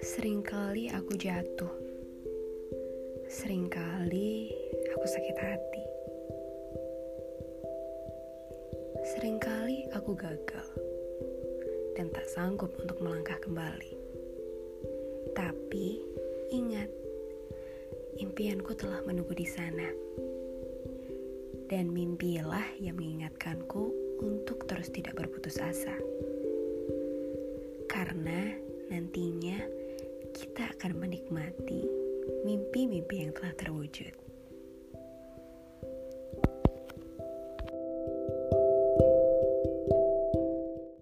Seringkali aku jatuh. Seringkali aku sakit hati. Seringkali aku gagal dan tak sanggup untuk melangkah kembali. Tapi ingat, impianku telah menunggu di sana dan mimpilah yang mengingatkanku untuk terus tidak berputus asa. Karena nantinya kita akan menikmati mimpi-mimpi yang telah terwujud.